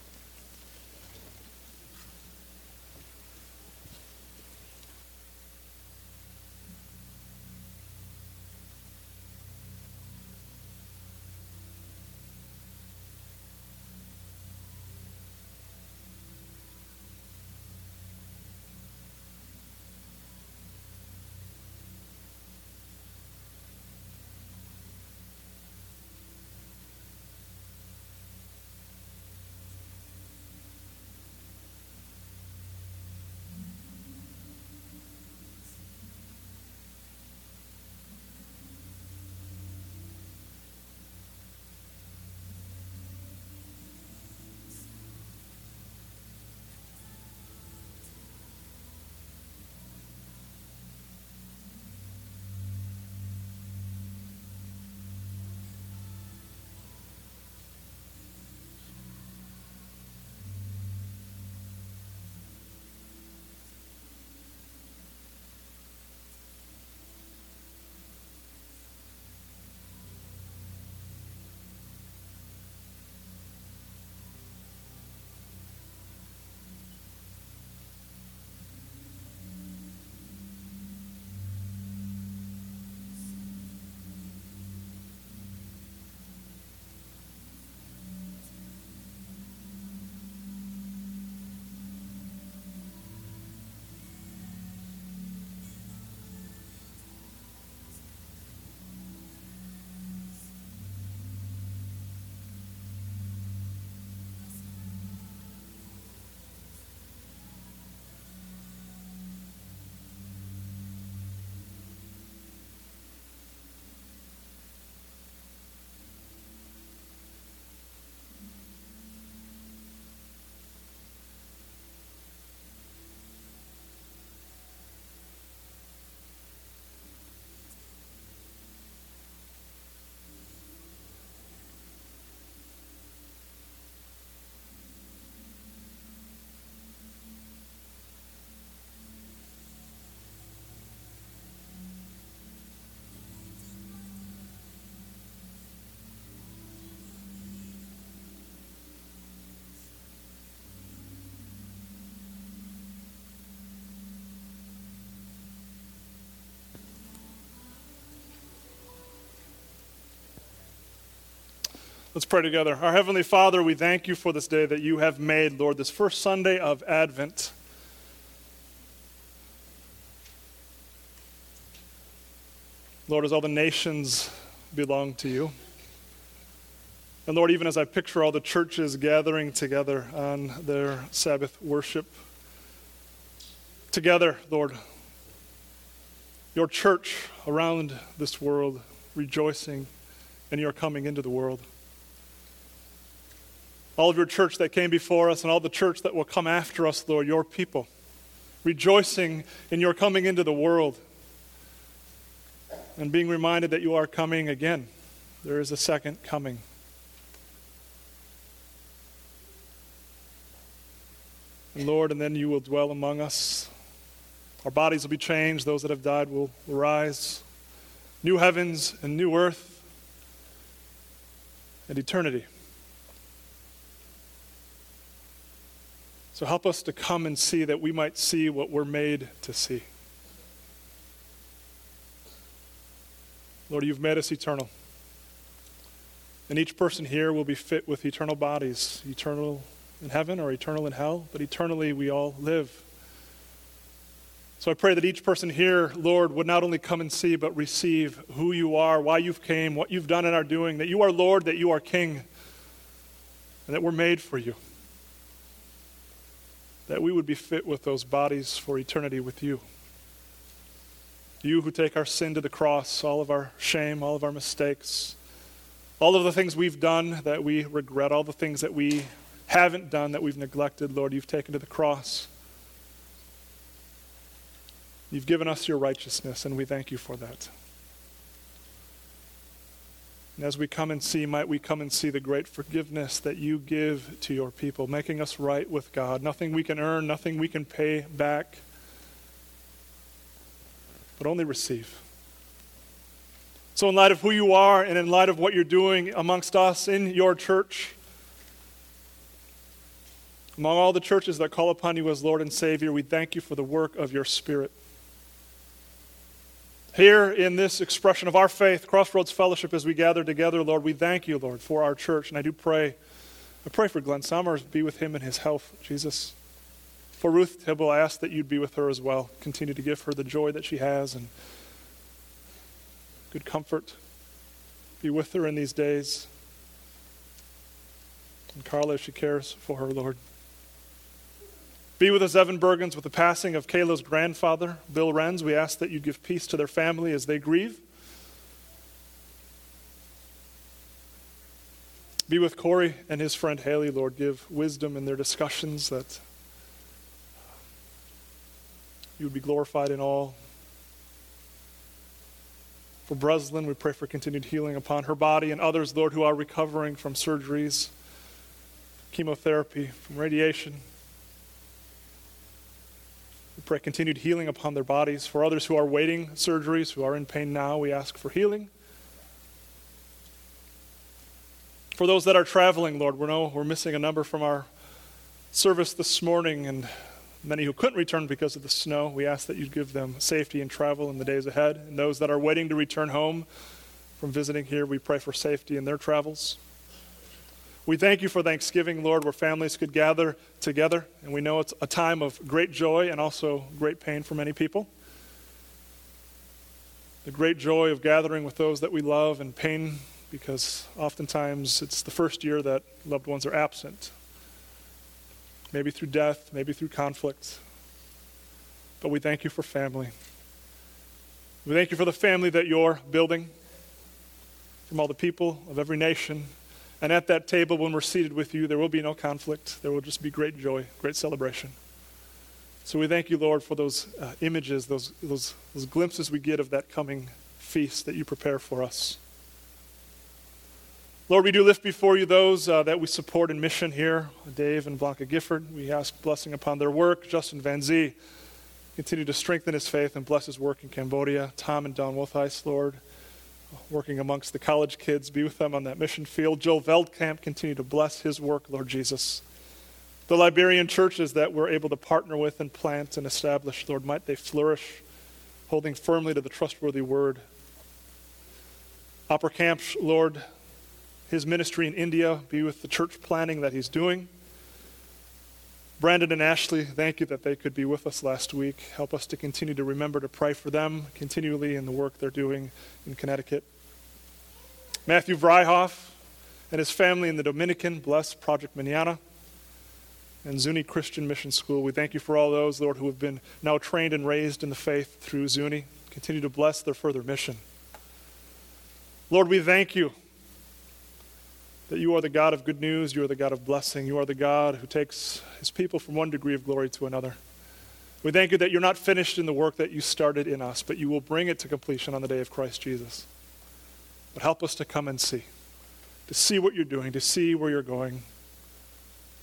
Speaker 3: Let's pray together. Our Heavenly Father, we thank you for this day that you have made, Lord, this first Sunday of Advent. Lord, as all the nations belong to you. And Lord, even as I picture all the churches gathering together on their Sabbath worship, together, Lord, your church around this world rejoicing in your coming into the world. All of your church that came before us and all the church that will come after us, Lord, your people, rejoicing in your coming into the world and being reminded that you are coming again. There is a second coming. And Lord, and then you will dwell among us. Our bodies will be changed. Those that have died will rise. New heavens and new earth and eternity. So help us to come and see that we might see what we're made to see. Lord, you've made us eternal. And each person here will be fit with eternal bodies, eternal in heaven or eternal in hell, but eternally we all live. So I pray that each person here, Lord, would not only come and see, but receive who you are, why you've came, what you've done and are doing, that you are Lord, that you are King, and that we're made for you. That we would be fit with those bodies for eternity with you. You who take our sin to the cross, all of our shame, all of our mistakes, all of the things we've done that we regret, all the things that we haven't done that we've neglected, Lord, you've taken to the cross. You've given us your righteousness, and we thank you for that. And as we come and see, might we come and see the great forgiveness that you give to your people, making us right with God. Nothing we can earn, nothing we can pay back, but only receive. So, in light of who you are and in light of what you're doing amongst us in your church, among all the churches that call upon you as Lord and Savior, we thank you for the work of your Spirit. Here in this expression of our faith, Crossroads Fellowship, as we gather together, Lord, we thank you, Lord, for our church. And I do pray, I pray for Glenn Summers, be with him in his health, Jesus. For Ruth Tibble, I ask that you'd be with her as well. Continue to give her the joy that she has and good comfort. Be with her in these days. And Carla, if she cares for her, Lord. Be with us, Evan Bergens, with the passing of Kayla's grandfather, Bill Renz. We ask that you give peace to their family as they grieve. Be with Corey and his friend Haley, Lord. Give wisdom in their discussions that you would be glorified in all. For Breslin, we pray for continued healing upon her body and others, Lord, who are recovering from surgeries, chemotherapy, from radiation. We pray continued healing upon their bodies. For others who are waiting surgeries, who are in pain now, we ask for healing. For those that are traveling, Lord, we know we're missing a number from our service this morning, and many who couldn't return because of the snow. We ask that you give them safety and travel in the days ahead. And those that are waiting to return home from visiting here, we pray for safety in their travels. We thank you for Thanksgiving, Lord, where families could gather together. And we know it's a time of great joy and also great pain for many people. The great joy of gathering with those that we love and pain because oftentimes it's the first year that loved ones are absent. Maybe through death, maybe through conflict. But we thank you for family. We thank you for the family that you're building from all the people of every nation and at that table, when we're seated with you, there will be no conflict. There will just be great joy, great celebration. So we thank you, Lord, for those uh, images, those, those, those glimpses we get of that coming feast that you prepare for us. Lord, we do lift before you those uh, that we support in mission here Dave and Blanca Gifford. We ask blessing upon their work. Justin Van Zee, continue to strengthen his faith and bless his work in Cambodia. Tom and Don Woltheis, Lord working amongst the college kids. Be with them on that mission field. Joe Veldkamp, continue to bless his work, Lord Jesus. The Liberian churches that we're able to partner with and plant and establish, Lord, might they flourish, holding firmly to the trustworthy word. Opera camps, Lord, his ministry in India, be with the church planning that he's doing. Brandon and Ashley, thank you that they could be with us last week. Help us to continue to remember to pray for them continually in the work they're doing in Connecticut. Matthew Vryhoff and his family in the Dominican, bless Project Manana and Zuni Christian Mission School. We thank you for all those, Lord, who have been now trained and raised in the faith through Zuni. Continue to bless their further mission. Lord, we thank you that you are the God of good news, you are the God of blessing, you are the God who takes his people from one degree of glory to another. We thank you that you're not finished in the work that you started in us, but you will bring it to completion on the day of Christ Jesus. But help us to come and see, to see what you're doing, to see where you're going,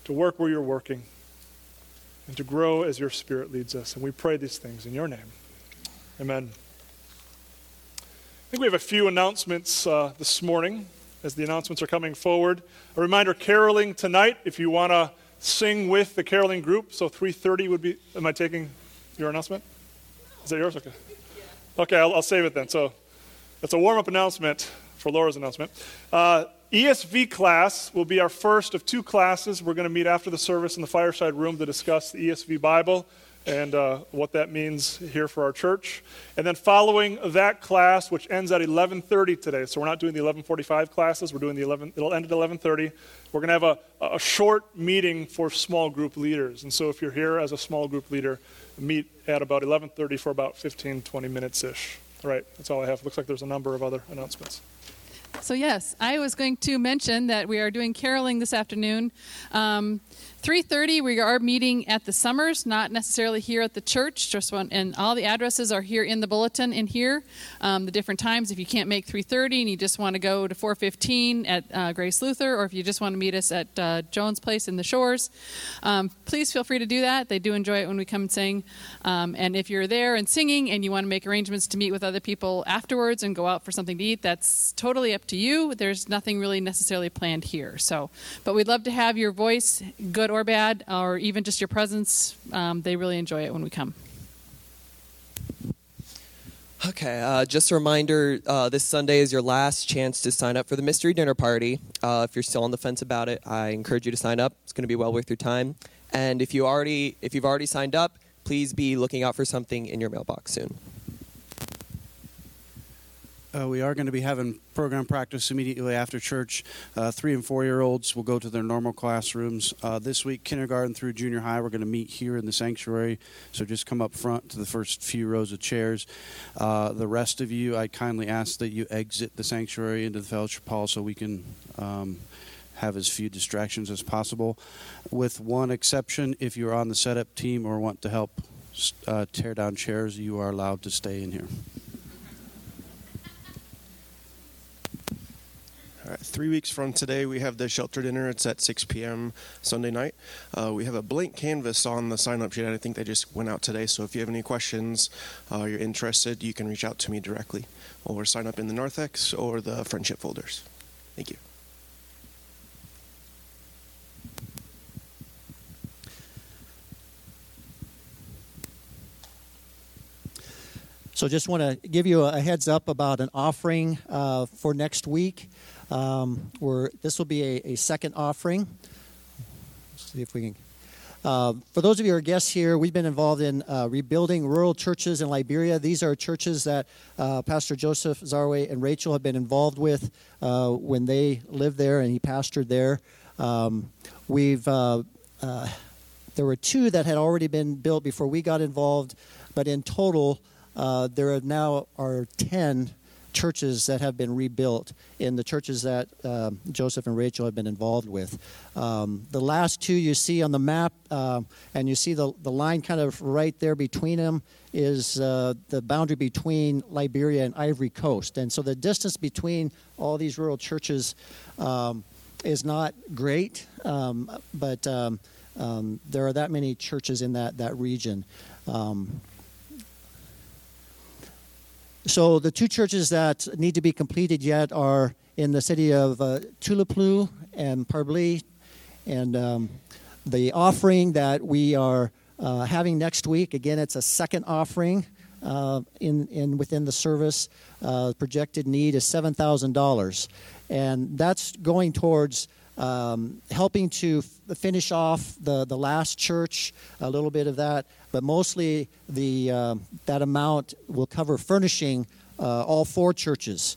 Speaker 3: to work where you're working, and to grow as your Spirit leads us. And we pray these things in your name. Amen. I think we have a few announcements uh, this morning as the announcements are coming forward. A reminder caroling tonight if you want to sing with the caroling group. So 3:30 would be am I taking your announcement? Is that yours? Okay. Okay, I'll, I'll save it then. So that's a warm-up announcement for Laura's announcement. Uh, ESV class will be our first of two classes. We're going to meet after the service in the fireside room to discuss the ESV Bible and uh, what that means here for our church. And then following that class, which ends at 11:30 today, so we're not doing the 11:45 classes. We're doing the 11. It'll end at 11:30. We're going to have a, a short meeting for small group leaders. And so if you're here as a small group leader, meet at about 11:30 for about 15, 20 minutes ish. All right, that's all I have. Looks like there's a number of other announcements.
Speaker 7: So yes, I was going to mention that we are doing caroling this afternoon. Um, 3.30 we are meeting at the summers not necessarily here at the church just one, and all the addresses are here in the bulletin in here um, the different times. If you can't make 3.30 and you just want to go to 4.15 at uh, grace luther or if you just want to meet us at uh, jones place in the shores um, please feel free to do that. They do enjoy it when we come and sing. Um, and if you're there and singing and you want to make arrangements to meet with other people afterwards and go out for something to eat that's totally up to you. There's nothing really necessarily planned here so but we'd love to have your voice good or bad, or even just your presence, um, they really enjoy it when we come.
Speaker 8: Okay, uh, just a reminder uh, this Sunday is your last chance to sign up for the mystery dinner party. Uh, if you're still on the fence about it, I encourage you to sign up. It's going to be well worth your time. And if you already if you've already signed up, please be looking out for something in your mailbox soon.
Speaker 9: Uh, we are going to be having program practice immediately after church. Uh, three and four year olds will go to their normal classrooms. Uh, this week, kindergarten through junior high, we're going to meet here in the sanctuary. So just come up front to the first few rows of chairs. Uh, the rest of you, I kindly ask that you exit the sanctuary into the fellowship hall so we can. Um, have as few distractions as possible. With one exception, if you're on the setup team or want to help uh, tear down chairs, you are allowed to stay in here.
Speaker 10: Three weeks from today, we have the shelter dinner. It's at 6 p.m. Sunday night. Uh, we have a blank canvas on the sign up sheet. I think they just went out today. So if you have any questions, uh, you're interested, you can reach out to me directly or sign up in the Narthex or the friendship folders. Thank you.
Speaker 1: So, just want to give you a heads up about an offering uh, for next week. Um, we're, this will be a, a second offering. Let's see if we can. Uh, for those of you who are guests here, we've been involved in uh, rebuilding rural churches in Liberia. These are churches that uh, Pastor Joseph Zarwe and Rachel have been involved with uh, when they lived there and he pastored there. Um, we've uh, uh, there were two that had already been built before we got involved, but in total, there are now are ten churches that have been rebuilt in the churches that uh, Joseph and Rachel have been involved with. Um, the last two you see on the map, uh, and you see the, the line kind of right there between them, is uh, the boundary between Liberia and Ivory Coast. And so the distance between all these rural churches um, is not great, um, but um, um, there are that many churches in that, that region. So the two churches that need to be completed yet are in the city of uh, and Parbli. And um, the offering that we are uh, having next week, again, it's a second offering uh, in, in within the service. Uh, projected need is $7,000. and that's going towards um, helping to f- finish off the, the last church, a little bit of that, but mostly the, um that amount will cover furnishing uh, all four churches.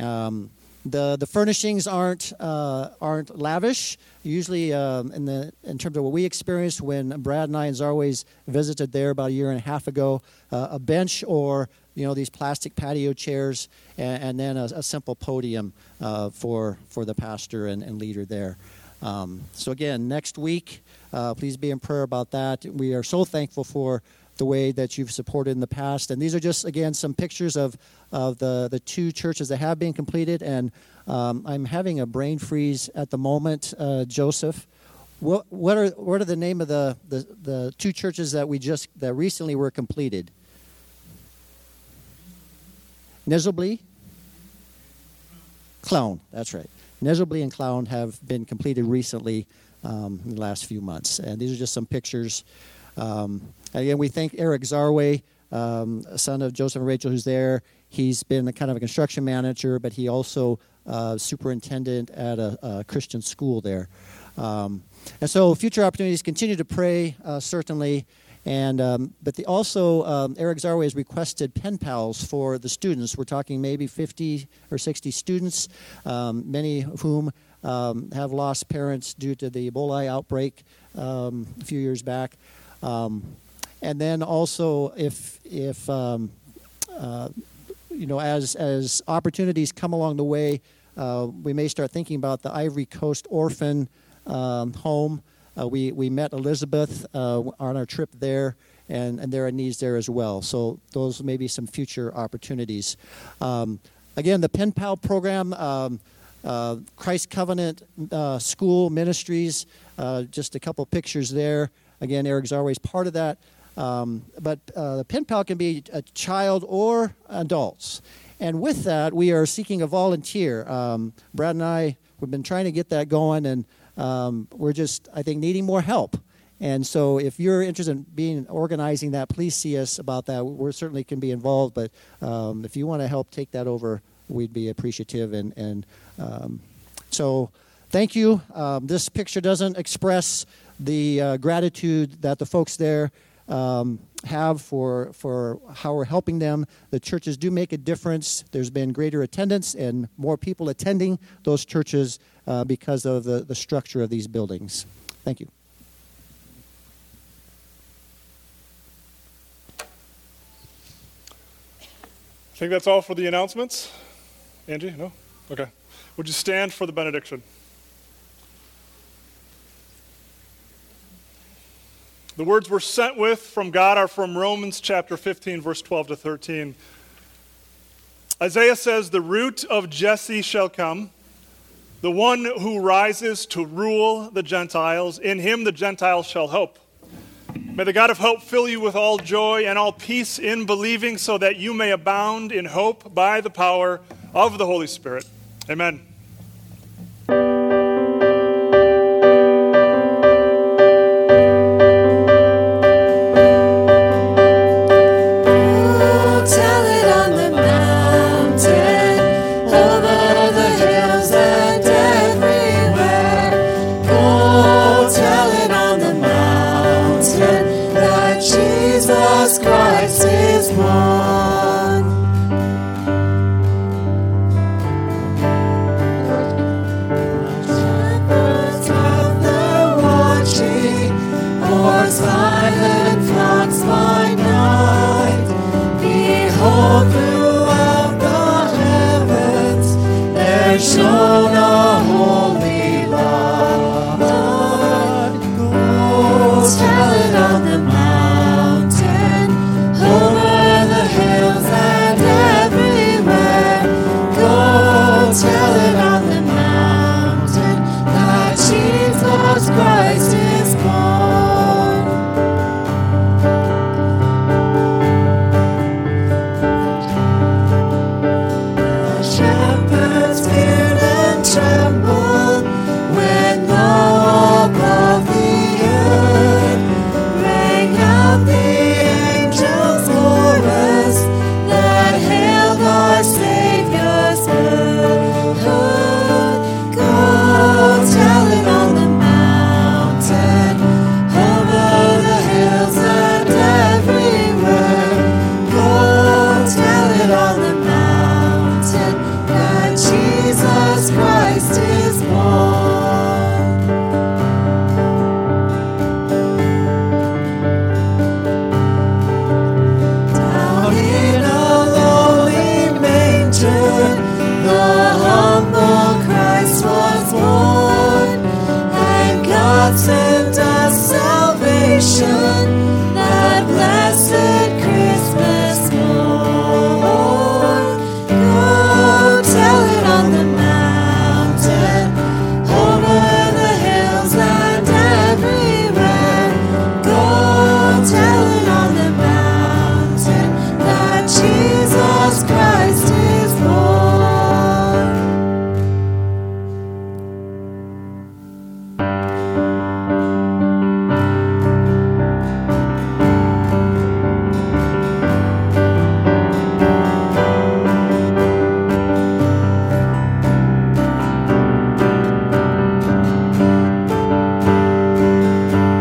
Speaker 1: Um, the, the furnishings aren't, uh, aren't lavish. Usually, um, in, the, in terms of what we experienced when Brad and I and Zarways visited there about a year and a half ago, uh, a bench or you know these plastic patio chairs, and, and then a, a simple podium uh, for for the pastor and, and leader there. Um, so again, next week, uh, please be in prayer about that. We are so thankful for the way that you've supported in the past, and these are just again some pictures of of the the two churches that have been completed. And um, I'm having a brain freeze at the moment, uh, Joseph. What, what are what are the name of the, the, the two churches that we just that recently were completed? Nezelbly? Clown, that's right. Nezelbly and Clown have been completed recently um, in the last few months. And these are just some pictures. Um, again, we thank Eric Zarway, um, son of Joseph and Rachel, who's there. He's been a kind of a construction manager, but he also uh, superintendent at a, a Christian school there. Um, and so, future opportunities continue to pray, uh, certainly. And um, but the, also um, Eric Zarway has requested pen pals for the students. We're talking maybe 50 or 60 students, um, many of whom um, have lost parents due to the Ebola outbreak um, a few years back. Um, and then also, if if um, uh, you know, as as opportunities come along the way, uh, we may start thinking about the Ivory Coast Orphan um, Home. Uh, we, we met Elizabeth uh, on our trip there, and, and there are needs there as well. So those may be some future opportunities. Um, again, the Pen Pal program, um, uh, Christ Covenant uh, School Ministries, uh, just a couple pictures there. Again, Eric Zarway is part of that. Um, but uh, the Pen Pal can be a child or adults. And with that, we are seeking a volunteer. Um, Brad and I, we've been trying to get that going, and um, we're just, I think, needing more help. And so, if you're interested in being organizing that, please see us about that. We certainly can be involved, but um, if you want to help take that over, we'd be appreciative. And, and um, so, thank you. Um, this picture doesn't express the uh, gratitude that the folks there um, have for, for how we're helping them. The churches do make a difference. There's been greater attendance and more people attending those churches uh, because of the, the structure of these buildings. Thank you.
Speaker 3: I think that's all for the announcements. Angie, no? Okay. Would you stand for the benediction? The words we're sent with from God are from Romans chapter 15, verse 12 to 13. Isaiah says, The root of Jesse shall come, the one who rises to rule the Gentiles. In him the Gentiles shall hope. May the God of hope fill you with all joy and all peace in believing, so that you may abound in hope by the power of the Holy Spirit. Amen.